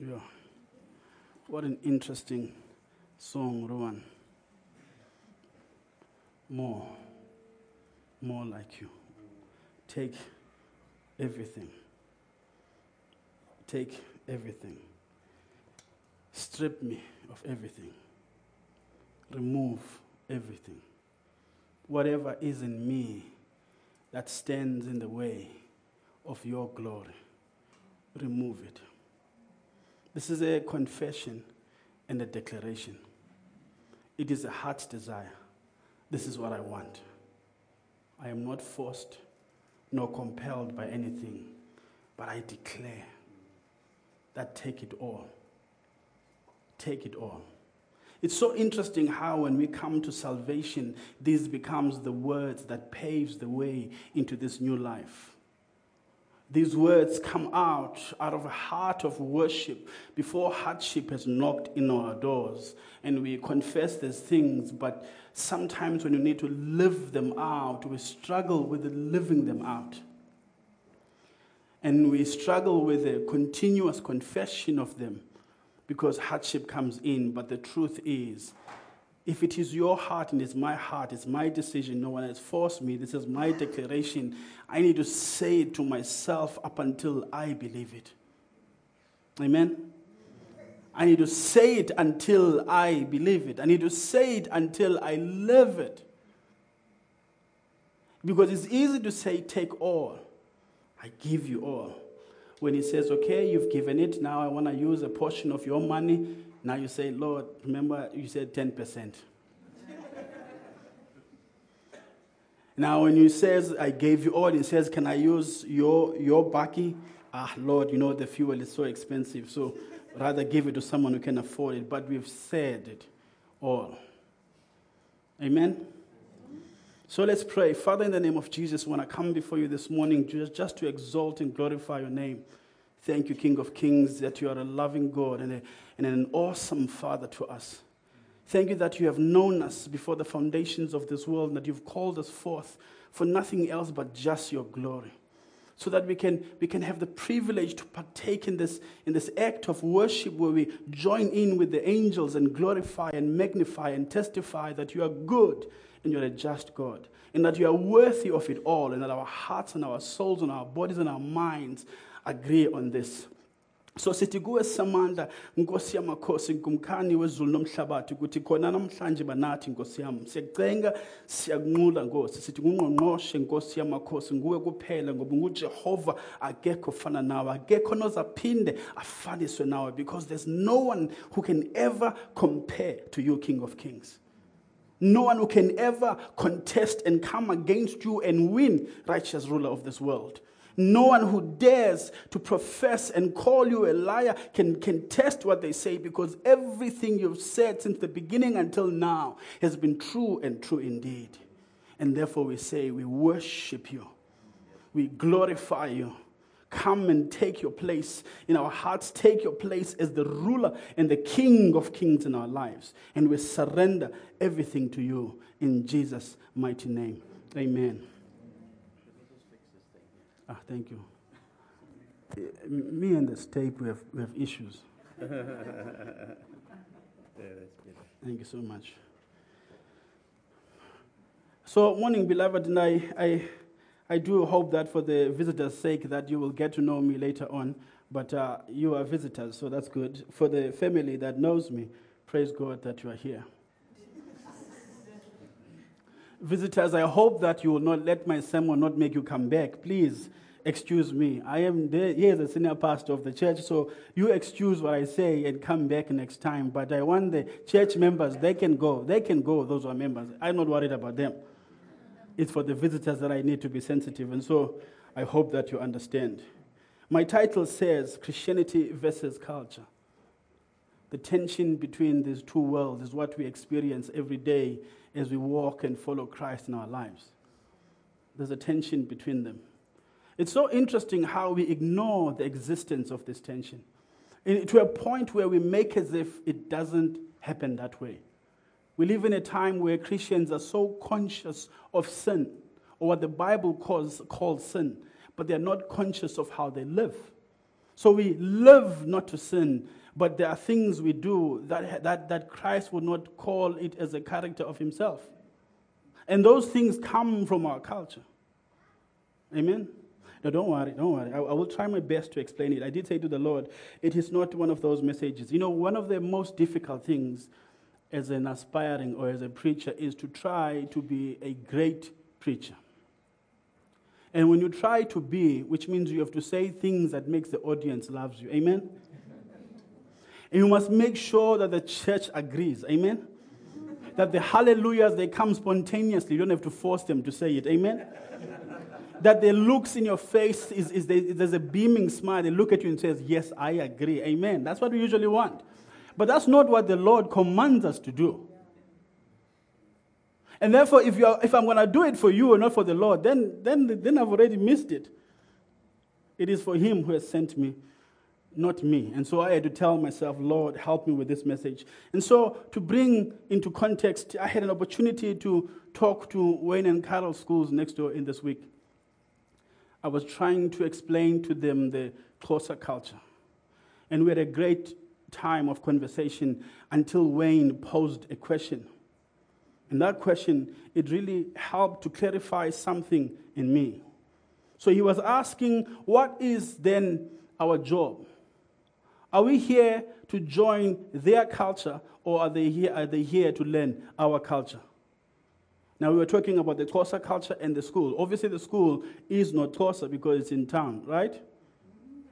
Yeah. What an interesting song, Rowan. More. More like you. Take everything. Take everything. Strip me of everything. Remove everything. Whatever is in me that stands in the way of your glory, remove it. This is a confession and a declaration. It is a heart's desire. This is what I want. I am not forced nor compelled by anything, but I declare that take it all. Take it all. It's so interesting how when we come to salvation, this becomes the words that paves the way into this new life. These words come out out of a heart of worship before hardship has knocked in our doors. And we confess these things, but sometimes when you need to live them out, we struggle with living them out. And we struggle with a continuous confession of them because hardship comes in. But the truth is, if it is your heart and it's my heart, it's my decision, no one has forced me, this is my declaration, I need to say it to myself up until I believe it. Amen? I need to say it until I believe it. I need to say it until I live it. Because it's easy to say, take all. I give you all. When he says, okay, you've given it, now I want to use a portion of your money. Now you say, Lord, remember you said 10%. now when you says, I gave you all, he says, can I use your, your bakkie? Ah, Lord, you know the fuel is so expensive, so rather give it to someone who can afford it. But we've said it all. Amen? So let's pray. Father, in the name of Jesus, when I come before you this morning, just, just to exalt and glorify your name, thank you, King of Kings, that you are a loving God and, a, and an awesome Father to us. Thank you that you have known us before the foundations of this world, and that you've called us forth for nothing else but just your glory. So that we can, we can have the privilege to partake in this, in this act of worship where we join in with the angels and glorify and magnify and testify that you are good and you're a just God, and that you are worthy of it all, and that our hearts and our souls and our bodies and our minds agree on this. So sithi kuwe samandla nkosi yamakhosi ngumkhani wezulu nomhlabathi ukuthi khona namhlanje banathi nkosi yami siyakucenga siyakunqula nkosi. Sithi ngungqongqoshe nkosi yamakhosi nguwe kuphela ngoba ngujehova akekho fana nawe akekho nozaphinde afaniswe nawe because there's no one who can ever compare to you king of kings. No one who can ever contest and come against you and win, righteous ruler of this world. No one who dares to profess and call you a liar can, can test what they say because everything you've said since the beginning until now has been true and true indeed. And therefore, we say, we worship you, we glorify you. Come and take your place in our hearts. Take your place as the ruler and the king of kings in our lives. And we surrender everything to you in Jesus' mighty name. Amen. Ah, thank you. Me and this tape, we have, we have issues. Thank you so much. So, morning, beloved, and I, I I do hope that for the visitors' sake that you will get to know me later on. But uh, you are visitors, so that's good. For the family that knows me, praise God that you are here. Visitors, I hope that you will not let my sermon not make you come back. Please excuse me. I am there, here a senior pastor of the church, so you excuse what I say and come back next time. But I want the church members, they can go. They can go, those are members. I'm not worried about them it's for the visitors that I need to be sensitive. And so I hope that you understand. My title says Christianity versus culture. The tension between these two worlds is what we experience every day as we walk and follow Christ in our lives. There's a tension between them. It's so interesting how we ignore the existence of this tension to a point where we make as if it doesn't happen that way. We live in a time where Christians are so conscious of sin, or what the Bible calls, calls sin, but they're not conscious of how they live. So we live not to sin, but there are things we do that, that, that Christ would not call it as a character of himself. And those things come from our culture. Amen? No, don't worry, don't worry. I, I, will try my best to explain it. I did say to the Lord, it is not one of those messages. You know, one of the most difficult things as an aspiring or as a preacher is to try to be a great preacher. And when you try to be, which means you have to say things that makes the audience loves you. Amen? And you must make sure that the church agrees. Amen? that the hallelujahs, they come spontaneously. You don't have to force them to say it. Amen? that the looks in your face is, is there's a beaming smile. They look at you and says, yes, I agree. Amen. That's what we usually want. But that's not what the Lord commands us to do. And therefore, if, you're, if I'm going to do it for you and not for the Lord, then, then, then I've already missed it. It is for Him who has sent me, not me. And so I had to tell myself, Lord, help me with this message. And so, to bring into context, I had an opportunity to talk to Wayne and Carol schools next door in this week. I was trying to explain to them the Xhosa culture. And we had a great time of conversation until Wayne posed a question. And that question, it really helped to clarify something in me. So he was asking, What is then our job? Are we here to join their culture, or are they here, are they here to learn our culture? Now, we were talking about the Xhosa culture and the school. Obviously, the school is not Xhosa because it's in town, right?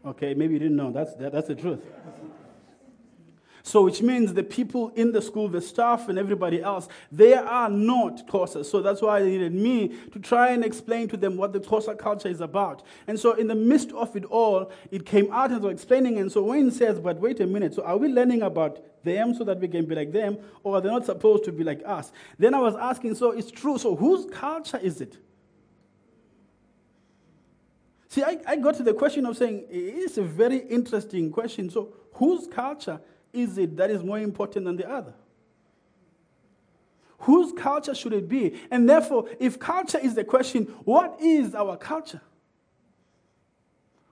Okay, maybe you didn't know. That's, that, that's the truth. So, which means the people in the school, the staff, and everybody else, they are not Xhosa. So that's why they needed me to try and explain to them what the Xhosa culture is about. And so, in the midst of it all, it came out and so explaining. And so, Wayne says, But wait a minute. So, are we learning about them so that we can be like them, or are they not supposed to be like us? Then I was asking, So it's true. So, whose culture is it? See, I, I got to the question of saying, it's a very interesting question. So, whose culture is it that is more important than the other? Whose culture should it be? And therefore, if culture is the question, what is our culture?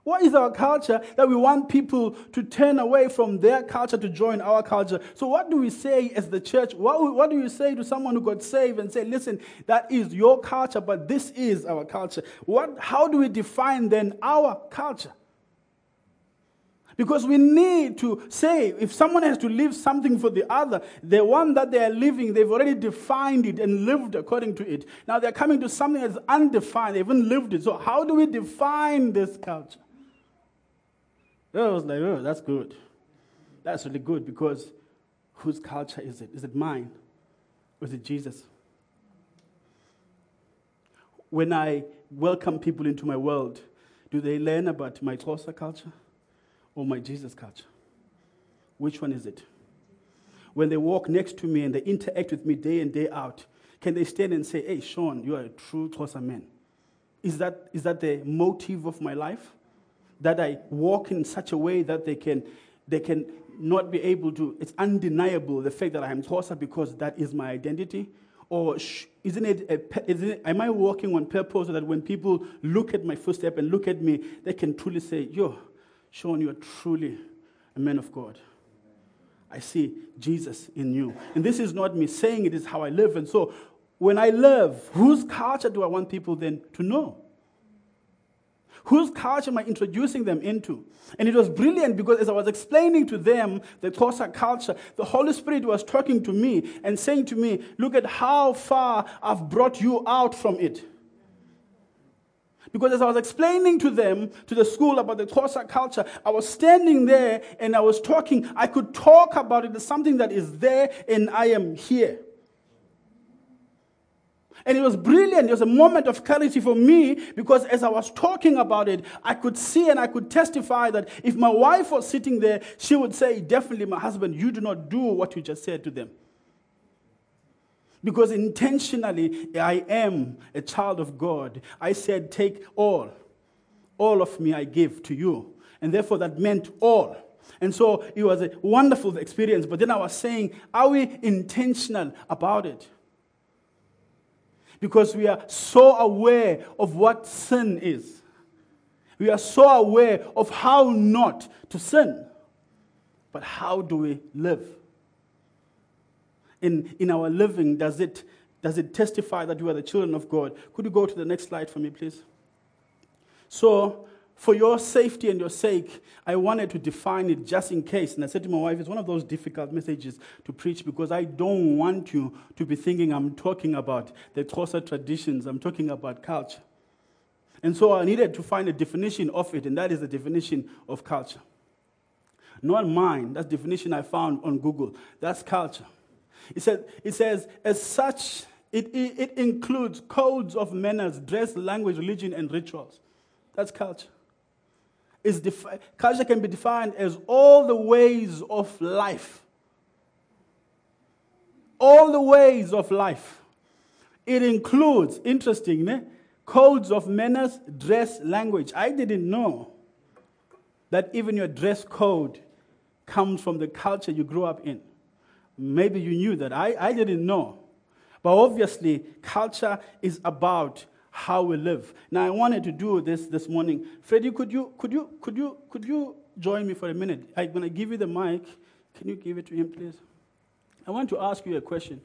What is our culture that we want people to turn away from their culture to join our culture? So, what do we say as the church? What, what do you say to someone who got saved and say, listen, that is your culture, but this is our culture? What, how do we define then our culture? Because we need to say, if someone has to leave something for the other, the one that they are living, they've already defined it and lived according to it. Now they're coming to something that's undefined. They haven't lived it. So, how do we define this culture? I was like, oh, that's good. That's really good because whose culture is it? Is it mine? Or is it Jesus? When I welcome people into my world, do they learn about my Xhosa culture? Or my Jesus culture? Which one is it? When they walk next to me and they interact with me day in, day out, can they stand and say, Hey, Shaun, you are a true Xhosa man? Is that, is that the motive of my life? That I walk in such a way that they can, they can not be able to, it's undeniable the fact that I am Xhosa because that is my identity? Or isn't it, a, isn't it, am I walking on purpose so that when people look at my footstep and look at me, they can truly say, Yo, Shaun, you are truly a man of God. I see Jesus in you. And this is not me saying it is how I live. And so when I live, whose culture do I want people then to know? Whose culture am I introducing them into? And it was brilliant because as I was explaining to them the Xhosa culture, the Holy Spirit was talking to me and saying to me, Look at how far I've brought you out from it. Because as I was explaining to them, to the school about the Xhosa culture, I was standing there and I was talking. I could talk about it as something that is there and I am here. And it was brilliant. It was a moment of clarity for me because as I was talking about it, I could see and I could testify that if my wife was sitting there, she would say, Definitely, my husband, you do not do what you just said to them. Because intentionally, I am a child of God. I said, Take all. All of me I give to you. And therefore, that meant all. And so it was a wonderful experience. But then I was saying, Are we intentional about it? Because we are so aware of what sin is. We are so aware of how not to sin. But how do we live? In, in our living, does it, does it testify that we are the children of God? Could you go to the next slide for me, please? So, for your safety and your sake, I wanted to define it just in case. And I said to my wife, it's one of those difficult messages to preach because I don't want you to be thinking I'm talking about the Xhosa traditions, I'm talking about culture. And so I needed to find a definition of it, and that is the definition of culture. Not mine, that's definition I found on Google. That's culture. It, said, it says, as such, it, it, it includes codes of manners, dress, language, religion, and rituals. That's culture. It's defi- culture can be defined as all the ways of life. All the ways of life. It includes, interesting, né? codes of manners, dress, language. I didn't know that even your dress code comes from the culture you grew up in. Maybe you knew that. I, I didn't know. But obviously, culture is about how we live. Now, I wanted to do this this morning. Freddie, could you, could you, could you, could you join me for a minute? I'm going to give you the mic. Can you give it to him, please? I want to ask you a question.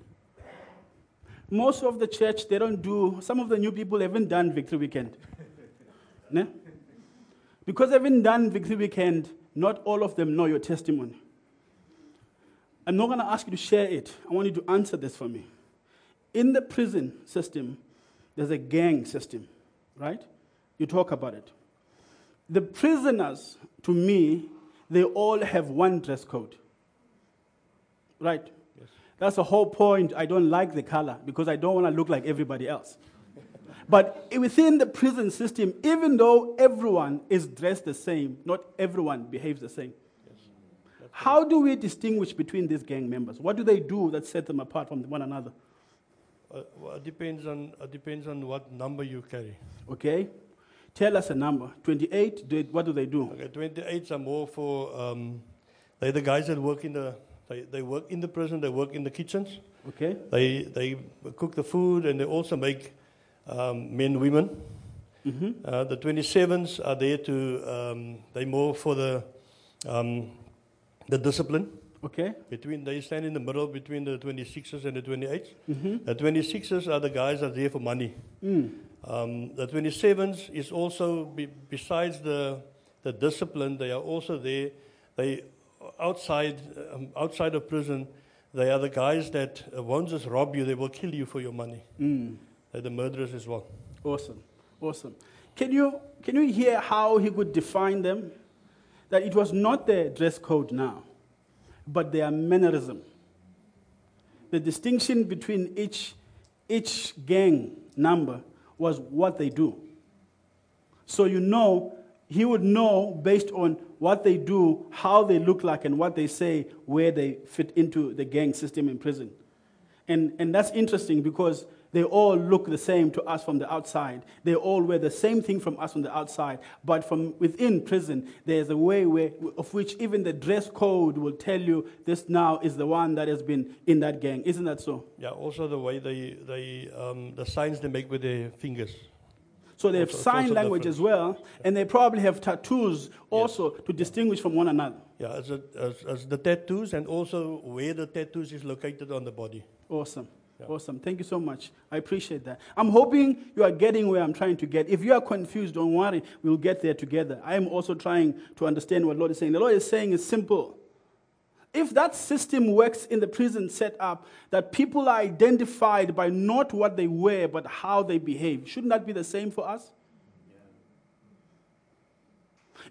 Most of the church, they don't do, some of the new people haven't done Victory Weekend. ne? Because they haven't done Victory Weekend, not all of them know your testimony. I'm not going to ask you to share it. I want you to answer this for me. In the prison system, there's a gang system, right? You talk about it. The prisoners, to me, they all have one dress code. Right? Yes. That's the whole point. I don't like the color because I don't want to look like everybody else. but within the prison system, even though everyone is dressed the same, not everyone behaves the same. How do we distinguish between these gang members? What do they do that set them apart from one another? Uh, well, it depends on it depends on what number you carry. Okay, tell us a number. Twenty-eight. Do it, what do they do? Okay, twenty-eight are more for um, they're the guys that work in the they, they work in the prison. They work in the kitchens. Okay. They they cook the food and they also make um, men women. Mm-hmm. Uh, the twenty-sevens are there to um, they more for the um, the discipline. Okay. Between they stand in the middle between the 26ers and the 28s. Mm-hmm. The 26ers are the guys that are there for money. Mm. Um, the 27s is also be, besides the the discipline, they are also there. They outside um, outside of prison. They are the guys that uh, won't just rob you; they will kill you for your money. Mm. They're the murderers as well. Awesome, awesome. Can you can you hear how he could define them? That it was not the dress code now but their mannerism. The distinction between each, each gang number was what they do. So you know, he would know based on what they do, how they look like, and what they say, where they fit into the gang system in prison. And, and that's interesting because they all look the same to us from the outside. They all wear the same thing from us from the outside. But from within prison, there's a way where, of which even the dress code will tell you this now is the one that has been in that gang. Isn't that so? Yeah, also the way they, they um, the signs they make with their fingers. So they have sign language different. as well, yeah. and they probably have tattoos also yes. to distinguish from one another. Yeah, as, a, as, as the tattoos and also where the tattoos is located on the body. Awesome. Yeah. Awesome. Thank you so much. I appreciate that. I'm hoping you are getting where I'm trying to get. If you are confused, don't worry. We'll get there together. I am also trying to understand what Lord is saying. The Lord is saying is simple. If that system works in the prison setup, that people are identified by not what they wear, but how they behave, shouldn't that be the same for us? Yeah.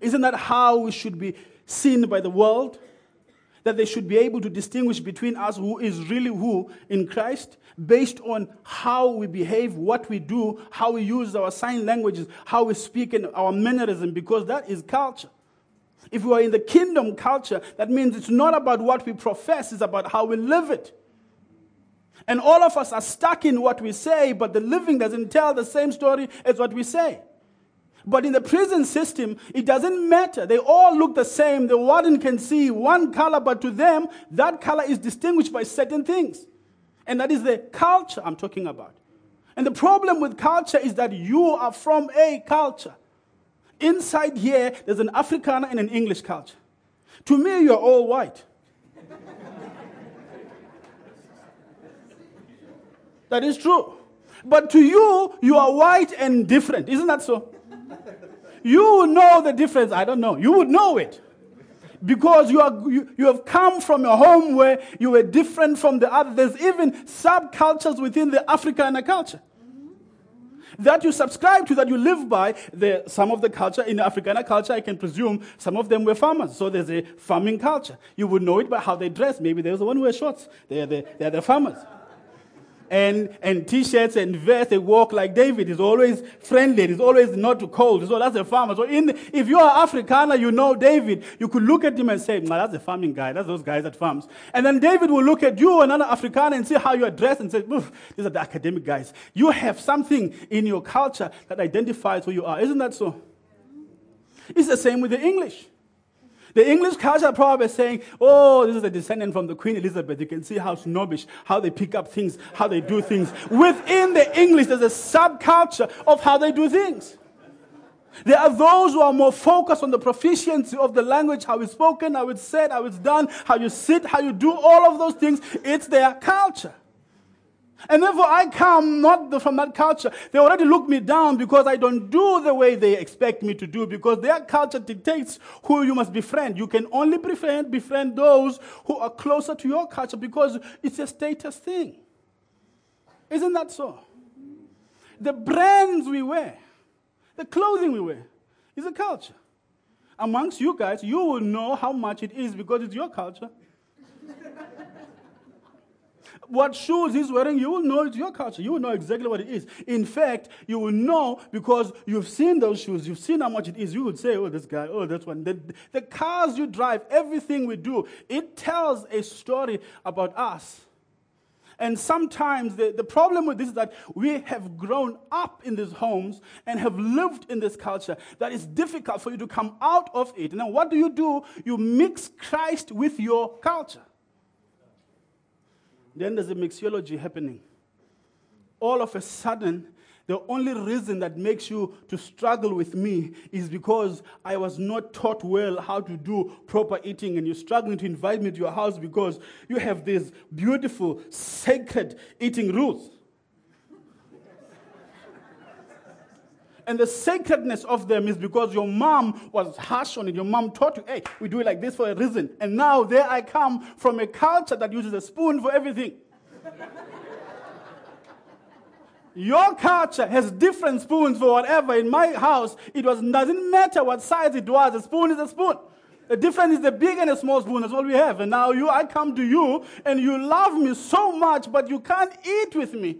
Isn't that how we should be seen by the world? That they should be able to distinguish between us who is really who in Christ based on how we behave, what we do, how we use our sign languages, how we speak, and our mannerism, because that is culture. If we are in the kingdom culture, that means it's not about what we profess, it's about how we live it. And all of us are stuck in what we say, but the living doesn't tell the same story as what we say. But in the prison system, it doesn't matter. They all look the same. The warden can see one color, but to them, that color is distinguished by certain things. And that is the culture I'm talking about. And the problem with culture is that you are from a culture. inside here, there's an Afrikaner and an English culture. To me, you're all white. that is true. But to you, you are white and different. Isn't that so? You know the difference. I don't know. You would know it. Because you, are, you, you have come from a home where you were different from the other. There's even subcultures within the Afrikaner culture that you subscribe to, that you live by. The, some of the culture in the Afrikaner culture, I can presume, some of them were farmers. So there's a farming culture. You would know it by how they dress. Maybe there's the one who wears shorts. They are the, they are the farmers and, and t-shirts and vests. They walk like David. He's always friendly. He's always not too cold. So that's a farmer. So in, if you're Afrikaner, you know David. You could look at him and say, nah, that's a farming guy. That's those guys that farms. And then David will look at you, another Afrikaner, and see how you are dressed and say, these are the academic guys. You have something in your culture that identifies who you are. Isn't that so? It's the same with the English. The English culture probably saying, oh, this is a descendant from the Queen Elizabeth. You can see how snobbish, how they pick up things, how they do things. Within the English, there's a subculture of how they do things. There are those who are more focused on the proficiency of the language, how it's spoken, how it's said, how it's done, how you sit, how you do all of those things. It's their culture. And therefore, I come not from that culture. They already look me down because I don't do the way they expect me to do because their culture dictates who you must befriend. You can only befriend, befriend those who are closer to your culture because it's a status thing. Isn't that so? The brands we wear, the clothing we wear, is a culture. Amongst you guys, you will know how much it is because it's your culture what shoes he's wearing, you will know it's your culture. You will know exactly what it is. In fact, you will know because you've seen those shoes, you've seen how much it is. You would say, oh, this guy, oh, that one. The, the cars you drive, everything we do, it tells a story about us. And sometimes the, the problem with this is that we have grown up in these homes and have lived in this culture that is difficult for you to come out of it. Now, what do you do? You mix Christ with your culture. Then there's a mixology happening. All of a sudden, the only reason that makes you to struggle with me is because I was not taught well how to do proper eating, and you're struggling to invite me to your house because you have these beautiful, sacred eating rules. And the sacredness of them is because your mom was harsh on it. Your mom taught you, hey, we do it like this for a reason. And now there I come from a culture that uses a spoon for everything. Your culture has different spoons for whatever. In my house, it was, doesn't matter what size it was, a spoon is a spoon. The difference is the big and the small spoon. That's all we have. And now you, I come to you, and you love me so much, but you can't eat with me.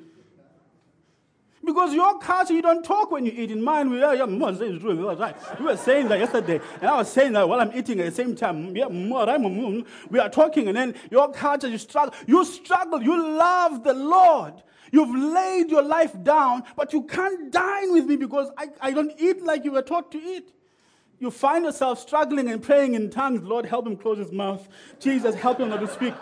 Because your culture, you don't talk when you eat. In mine, we are, yeah, right. We were saying that yesterday, and I was saying that while I'm eating at the same time. Yeah, we are talking, and then your culture, you struggle. You struggle. You love the Lord. You've laid your life down, but you can't dine with me because I, I don't eat like you were taught to eat. You find yourself struggling and praying in tongues. Lord, help him close his mouth. Jesus, help him not to speak.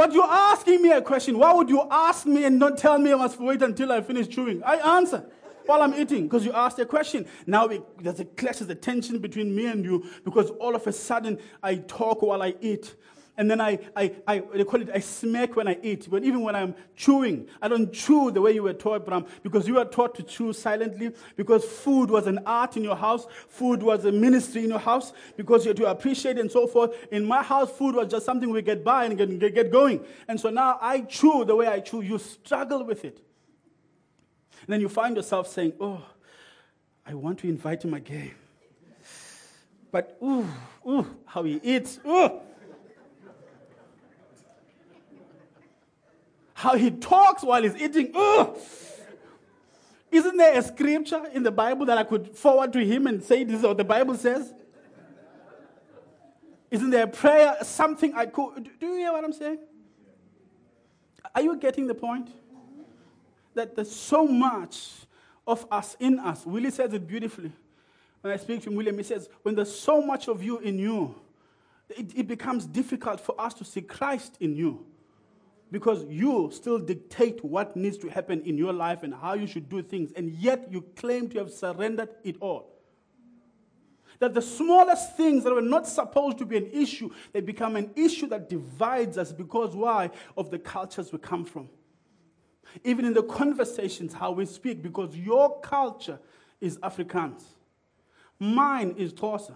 But you're asking me a question. Why would you ask me and not tell me I must wait until I finish chewing? I answer while I'm eating because you asked a question. Now there's a clash, there's a tension between me and you because all of a sudden I talk while I eat and then I, I, I, they call it, I smack when I eat. But even when I'm chewing, I don't chew the way you were taught, Bram, because you were taught to chew silently, because food was an art in your house, food was a ministry in your house, because you had to appreciate and so forth. In my house, food was just something we get by and get, get going. And so now I chew the way I chew. You struggle with it. And then you find yourself saying, oh, I want to invite him again. But, ooh, ooh, how he eats, ooh. How he talks while he's eating. Ugh! Isn't there a scripture in the Bible that I could forward to him and say, This is what the Bible says? Isn't there a prayer, something I could. Do you hear what I'm saying? Are you getting the point? That there's so much of us in us. Willie says it beautifully. When I speak to William, he says, When there's so much of you in you, it, it becomes difficult for us to see Christ in you because you still dictate what needs to happen in your life and how you should do things, and yet you claim to have surrendered it all. That the smallest things that were not supposed to be an issue, they become an issue that divides us because why? Of the cultures we come from. Even in the conversations, how we speak, because your culture is Afrikaans, mine is Xhosa.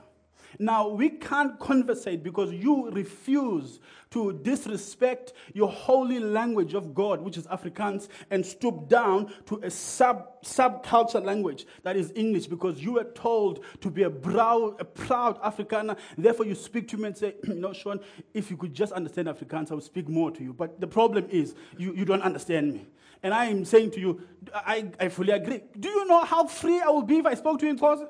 Now, we can't conversate because you refuse to disrespect your holy language of God, which is Afrikaans, and stoop down to a sub subculture language that is English because you were told to be a, brow, a proud Afrikaner. Therefore, you speak to me and say, You know, Shaun, if you could just understand Afrikaans, I would speak more to you. But the problem is, you, you don't understand me. And I am saying to you, I, I fully agree. Do you know how free I would be if I spoke to you in Xhosa?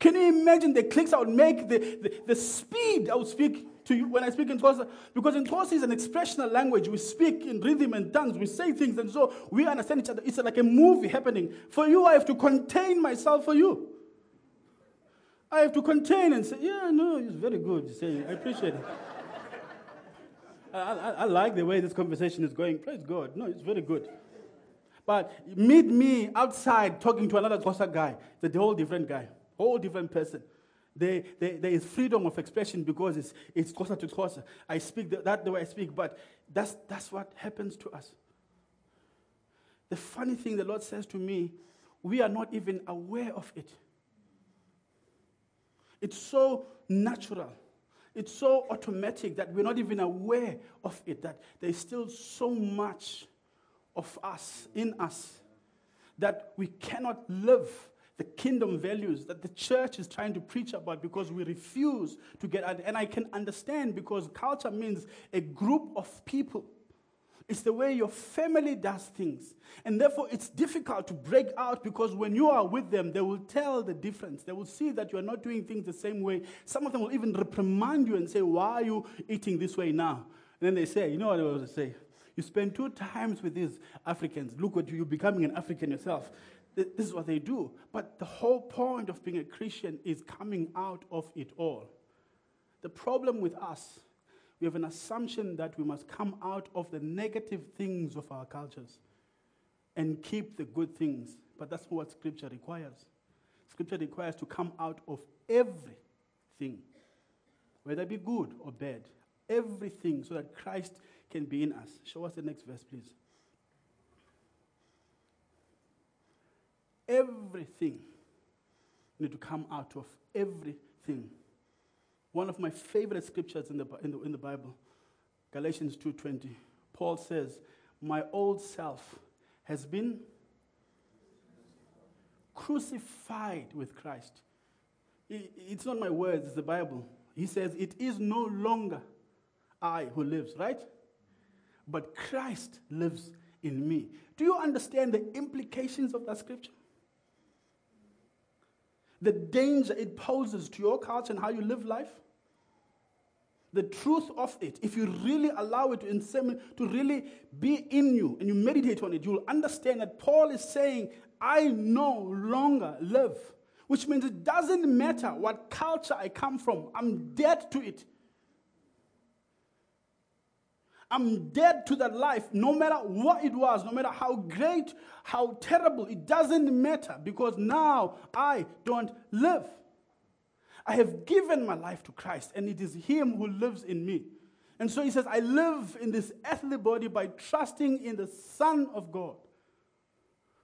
Can you imagine the clicks I would make, the, the, the speed I would speak to you when I speak in Xhosa? Because in Xhosa is an expressional language. We speak in rhythm and tongues. We say things, and so we understand each other. It's like a movie happening. For you, I have to contain myself for you. I have to contain and say, yeah, no, it's very good. I appreciate it. I, I, I like the way this conversation is going. Praise God. No, it's very good. But meet me outside talking to another Xhosa guy. It's a whole different guy whole different person. They, they, there is freedom of expression because it's, it's closer to closer. I speak the, that the way I speak, but that's, that's what happens to us. The funny thing the Lord says to me, we are not even aware of it. It's so natural. It's so automatic that we're not even aware of it, that there's still so much of us in us that we cannot live the kingdom values that the church is trying to preach about because we refuse to get. And I can understand because culture means a group of people. It's the way your family does things. And therefore, it's difficult to break out because when you are with them, they will tell the difference. They will see that you are not doing things the same way. Some of them will even reprimand you and say, Why are you eating this way now? And then they say, You know what I was gonna say? You spend two times with these Africans. Look what you, you're becoming an African yourself. This is what they do. But the whole point of being a Christian is coming out of it all. The problem with us, we have an assumption that we must come out of the negative things of our cultures and keep the good things. But that's what Scripture requires. Scripture requires to come out of everything, whether it be good or bad, everything, so that Christ can be in us. Show us the next verse, please. Everything need to come out of everything. One of my favorite scriptures in the, in the, in the Bible, Galatians 2.20, Paul says, my old self has been crucified with Christ. It's not my words, it's the Bible. He says, It is no longer I who lives, right? But Christ lives in me. Do you understand the implications of that scripture? The danger it poses to your culture and how you live life? The truth of it, if you really allow it to, insemin- to really be in you and you meditate on it, you'll understand that Paul is saying, I no longer live. Which means it doesn't matter what culture I come from, I'm dead to it. I'm dead to that life, no matter what it was, no matter how great, how terrible, it doesn't matter because now I don't live. I have given my life to Christ, and it is Him who lives in me. And so he says, I live in this earthly body by trusting in the Son of God,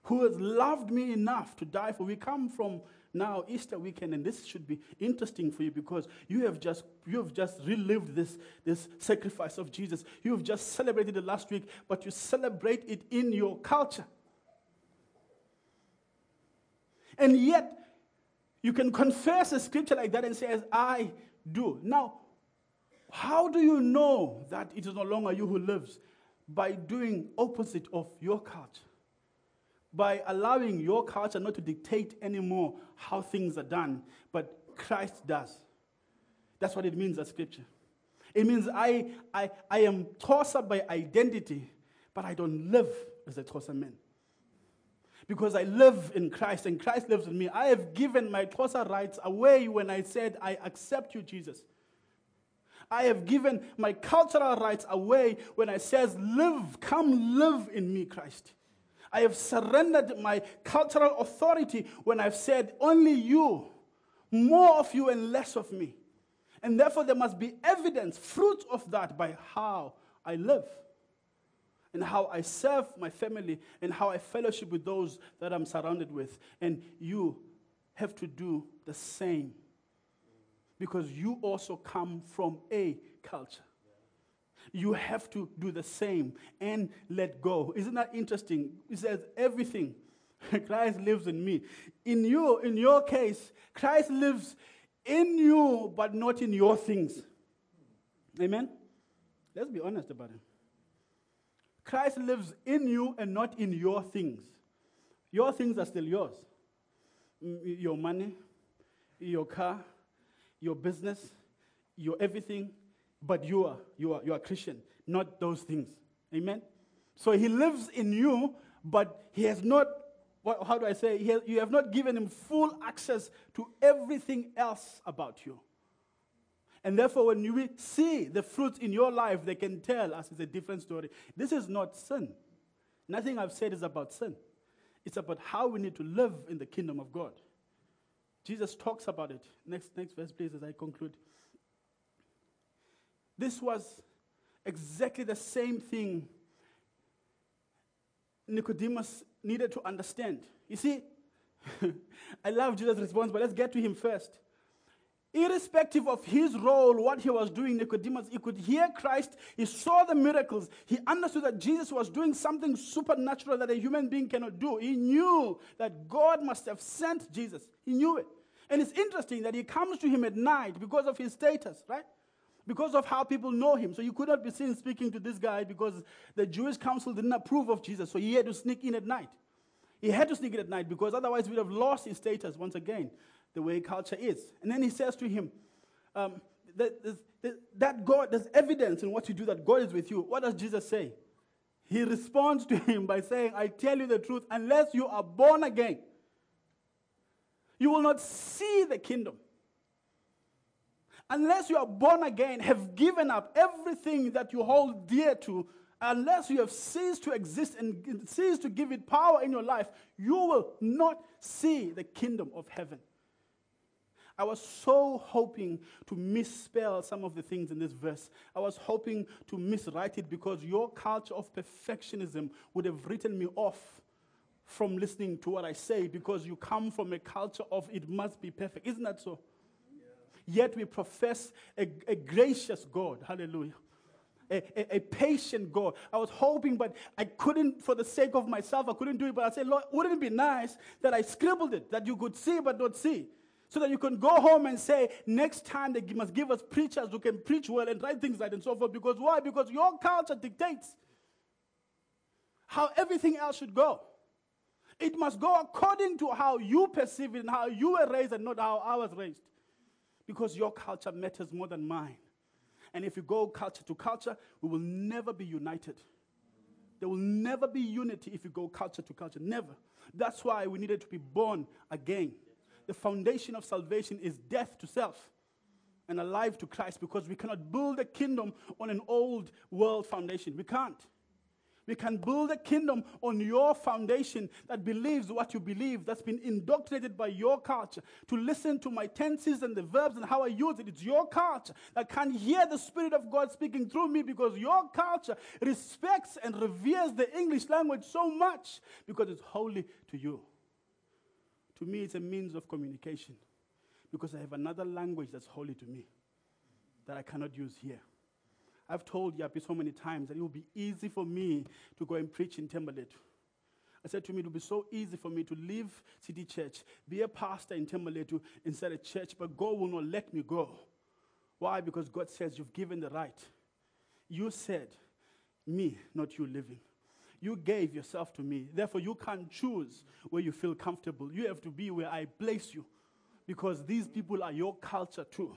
who has loved me enough to die for. We come from now Easter weekend, and this should be interesting for you because you have just you have just relived this, this sacrifice of Jesus. You have just celebrated it last week, but you celebrate it in your culture. And yet, you can confess a scripture like that and say, As I do. Now, how do you know that it is no longer you who lives? By doing opposite of your culture by allowing your culture not to dictate anymore how things are done, but Christ does. That's what it means as scripture. It means I, I, I am Xhosa by identity, but I don't live as a Xhosa man. Because I live in Christ and Christ lives in me. I have given my Xhosa rights away when I said, I accept you, Jesus. I have given my cultural rights away when I says, live, come live in me, Christ. I have surrendered my cultural authority when I've said, Only you more of you and less of me. And therefore, there must be evidence, fruit of that by how I live and how I serve my family and how I fellowship with those that I'm surrounded with. And you have to do the same because you also come from a culture. You have to do the same and let go. Isn't that interesting? It says everything. Christ lives in me. In you, in your case, Christ lives in you, but not in your things. Amen? Let's be honest about it. Christ lives in you and not in your things. Your things are still yours. Mm, your money, your car, your business, your everything, but you are, you are, you are Christian, not those things. Amen? So he lives in you, but he has not, what, how do I say, has, you have not given him full access to everything else about you. And therefore, when you see the fruit in your life, they can tell us it's a different story. This is not sin. Nothing I've said is about sin. It's about how we need to live in the kingdom of God. Jesus talks about it. Next, next verse, please, as I conclude. This was exactly the same thing Nicodemus needed to understand. You see, I love Jesus' response, but let's get to him first. Irrespective of his role, what he was doing, Nicodemus, he could hear Christ, he saw the miracles, he understood that Jesus was doing something supernatural that a human being cannot do. He knew that God must have sent Jesus. He knew it. And it's interesting that he comes to him at night because of his status, right? Because of how people know him. So you could not be seen speaking to this guy because the Jewish council didn't approve of Jesus. So he had to sneak in at night. He had to sneak in at night because otherwise he would have lost his status once again, the way culture is. And then he says to him, um, that, that God, there's evidence in what you do that God is with you. What does Jesus say? He responds to him by saying, I tell you the truth, unless you are born again, you will not see the kingdom. Unless you are born again, have given up everything that you hold dear to, unless you have ceased to exist and ceased to give it power in your life, you will not see the kingdom of heaven. I was so hoping to misspell some of the things in this verse. I was hoping to miswrite it because your culture of perfectionism would have written me off from listening to what I say because you come from a culture of it must be perfect. Isn't that so? Yet we profess a, a gracious God. Hallelujah. A, a, a, patient God. I was hoping, but I couldn't, for the sake of myself, I couldn't do it. But I said, Lord, wouldn't it be nice that I scribbled it, that you could see but not see? So that you can go home and say, next time they must give us preachers who can preach well and write things right and so forth. Because why? Because your culture dictates how everything else should go. It must go according to how you perceive it and how you were raised and not how I was raised. Because your culture matters more than mine. And if you go culture to culture, we will never be united. There will never be unity if you go culture to culture. Never. That's why we needed to be born again. The foundation of salvation is death to self and alive to Christ because we cannot build a kingdom on an old world foundation. We can't. We can build a kingdom on your foundation that believes what you believe, that's been indoctrinated by your culture. To listen to my tenses and the verbs and how I use it. It's your culture that can hear the Spirit of God speaking through me because your culture respects and reveres the English language so much because it's holy to you. To me, it's a means of communication because I have another language that's holy to me that I cannot use here. I've told Yapi so many times that it will be easy for me to go and preach in Thembalethu. I said to me, it will be so easy for me to leave City Church, be a pastor in Thembalethu instead of church, but God will not let me go. Why? Because God says, You've given the right. You said, Me, not you living. You gave yourself to me. Therefore, you can't choose where you feel comfortable. You have to be where I place you because these people are your culture too.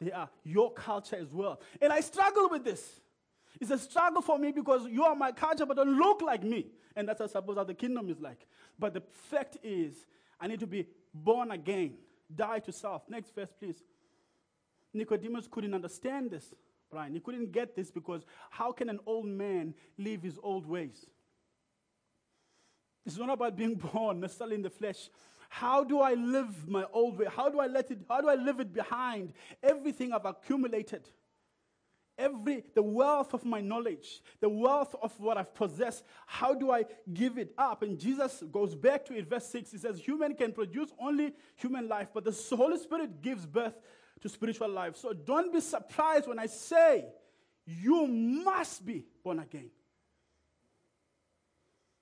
They are your culture as well. And I struggle with this. It's a struggle for me because you are my culture, but don't look like me. And that's, I suppose, how the kingdom is like. But the fact is, I need to be born again, die to self. Next verse, please. Nicodemus couldn't understand this, Brian. He couldn't get this because how can an old man leave his old ways? It's not about being born necessarily in the flesh. How do I live my old way? How do I let it, how do I leave it behind? Everything I've accumulated. Every, the wealth of my knowledge, the wealth of what I've possessed, how do I give it up? And Jesus goes back to it, verse 6. He says, Human can produce only human life, but the Holy Spirit gives birth to spiritual life. So don't be surprised when I say, You must be born again.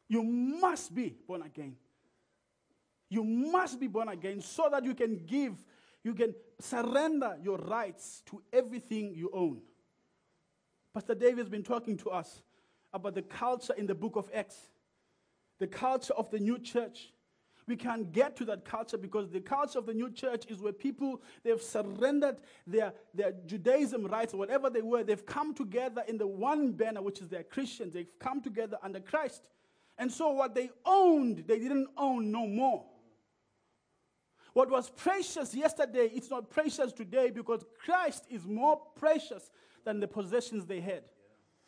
You must be born again. You must be born again so that you can give, you can surrender your rights to everything you own. Pastor David has been talking to us about the culture in the book of Acts, the culture of the new church. We can't get to that culture because the culture of the new church is where people, they've surrendered their, their Judaism rights, whatever they were, they've come together in the one banner, which is their Christians. They've come together under Christ. And so what they owned, they didn't own no more. What was precious yesterday, it's not precious today because Christ is more precious than the possessions they had.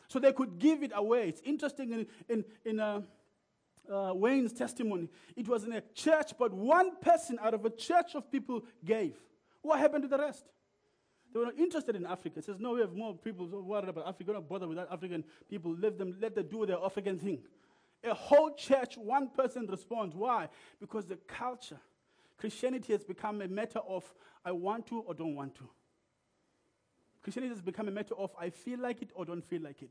So they could give it away. It's interesting in, in, in uh, uh, Wayne's testimony. It was in a church, but one person out of a church of people gave. What happened to the rest? They were not interested in Africa. It says, no, we have more people so worried about Africa. Don't bother with that African people. Let them, let them do their African thing. A whole church, one person responds. Why? Because the culture Christianity has become a matter of I want to or don't want to. Christianity has become a matter of I feel like it or don't feel like it.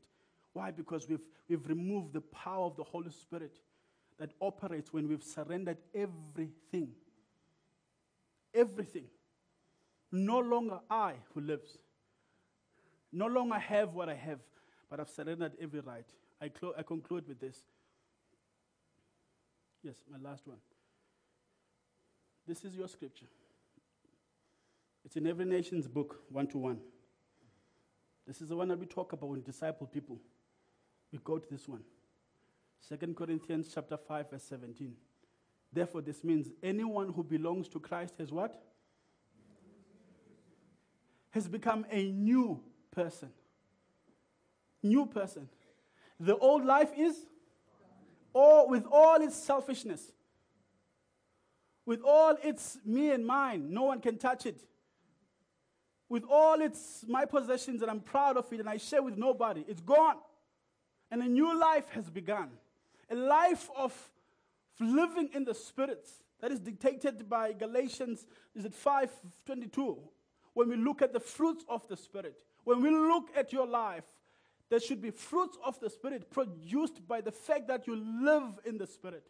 Why? Because we've, we've removed the power of the Holy Spirit that operates when we've surrendered everything. Everything. No longer I who lives. No longer have what I have, but I've surrendered every right. I, clo- I conclude with this. Yes, my last one. This is your scripture. It's in every nation's book, one to one. This is the one that we talk about when disciple people. We go to this one. 2 Corinthians chapter 5, verse 17. Therefore, this means anyone who belongs to Christ has what? Has become a new person. New person. The old life is, or with all its selfishness, with all its me and mine, no one can touch it. With all its my possessions and I'm proud of it and I share with nobody, it's gone. And a new life has begun. A life of living in the spirit that is dictated by Galatians, is it 5:22? When we look at the fruits of the spirit, when we look at your life, there should be fruits of the spirit produced by the fact that you live in the spirit.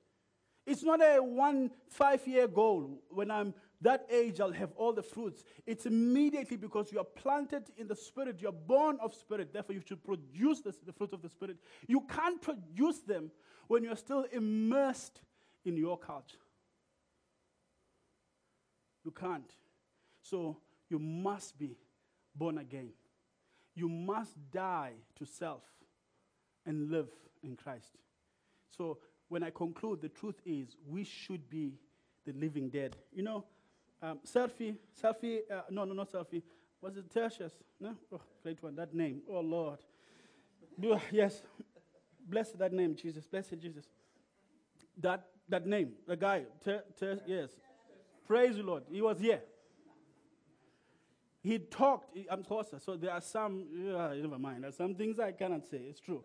It's not a one five year goal. When I'm that age, I'll have all the fruits. It's immediately because you are planted in the Spirit. You're born of Spirit. Therefore, you should produce this, the fruit of the Spirit. You can't produce them when you're still immersed in your culture. You can't. So, you must be born again. You must die to self and live in Christ. So, when I conclude, the truth is we should be the living dead. You know, um, selfie, selfie, uh, no, no, not selfie. Was it Tertius? No? Oh, great one, that name. Oh, Lord. Yes. Bless that name, Jesus. Bless it, Jesus. That, that name, the guy, ter, ter, yes. Praise the Lord. He was here. He talked. I'm closer. So there are some, uh, never mind. There are some things I cannot say. It's true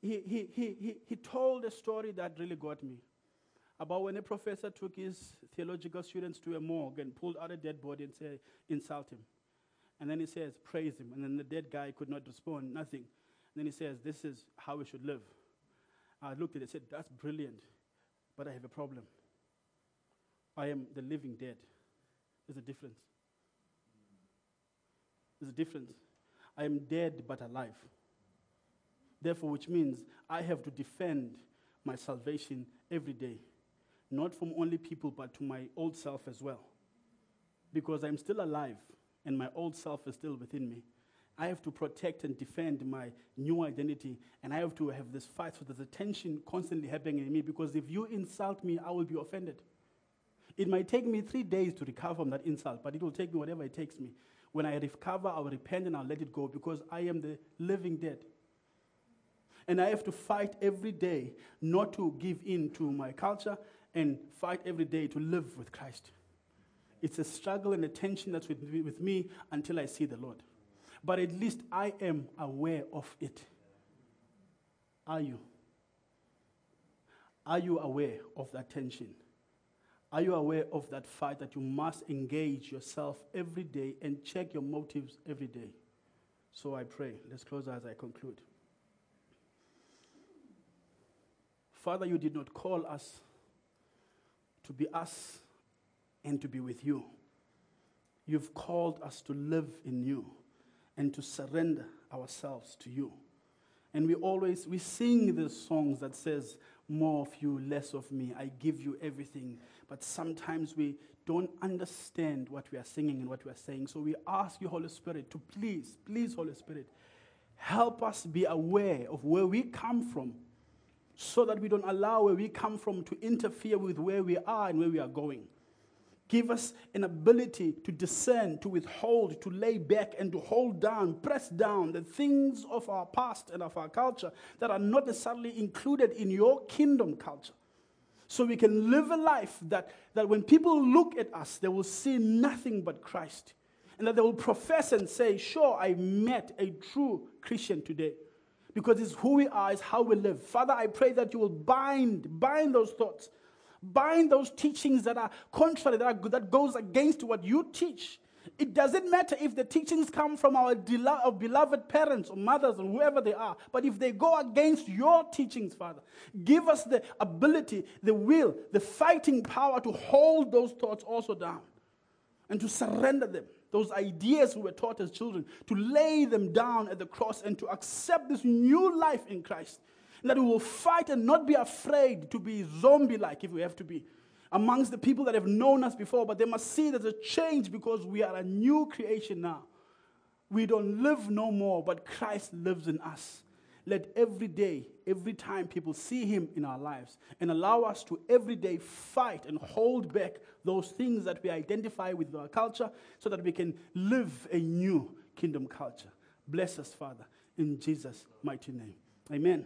he, he, he, he, he told a story that really got me about when a professor took his theological students to a morgue and pulled out a dead body and said, insult him. And then he says, praise him. And then the dead guy could not respond, nothing. And then he says, this is how we should live. I looked at it and said, that's brilliant, but I have a problem. I am the living dead. There's a difference. There's a difference. I am dead but alive. Therefore, which means I have to defend my salvation every day, not from only people, but to my old self as well. Because I'm still alive and my old self is still within me. I have to protect and defend my new identity, and I have to have this fight. So there's a tension constantly happening in me because if you insult me, I will be offended. It might take me three days to recover from that insult, but it will take me whatever it takes me. When I recover, I will repent and I'll let it go because I am the living dead. And I have to fight every day not to give in to my culture and fight every day to live with Christ. It's a struggle and a tension that's with, with me until I see the Lord. But at least I am aware of it. Are you? Are you aware of that tension? Are you aware of that fight that you must engage yourself every day and check your motives every day? So I pray. Let's close as I conclude. Father, you did not call us to be us and to be with you. You've called us to live in you and to surrender ourselves to you. And we always we sing the songs that says more of you, less of me. I give you everything. But sometimes we don't understand what we are singing and what we are saying. So we ask you, Holy Spirit, to please, please, Holy Spirit, help us be aware of where we come from so that we don't allow where we come from to interfere with where we are and where we are going. Give us an ability to discern, to withhold, to lay back, and to hold down, press down the things of our past and of our culture that are not necessarily included in your kingdom culture. So we can live a life that, that when people look at us, they will see nothing but Christ. And that they will profess and say, Sure, I met a true Christian today. Because it's who we are, it's how we live. Father, I pray that you will bind, bind those thoughts Bind those teachings that are contrary, that, are, that goes against what you teach. It doesn't matter if the teachings come from our, our beloved parents or mothers or whoever they are, but if they go against your teachings, Father, give us the ability, the will, the fighting power to hold those thoughts also down and to surrender them. Those ideas we were taught as children, to lay them down at the cross and to accept this new life in Christ that we will fight and not be afraid to be zombie like if we have to be amongst the people that have known us before, but they must see there's a change because we are a new creation now. We don't live no more, but Christ lives in us. Let every day, every time people see Him in our lives and allow us to every day fight and hold back those things that we identify with our culture so that we can live a new kingdom culture. Bless us, Father, in Jesus' mighty name. Amen.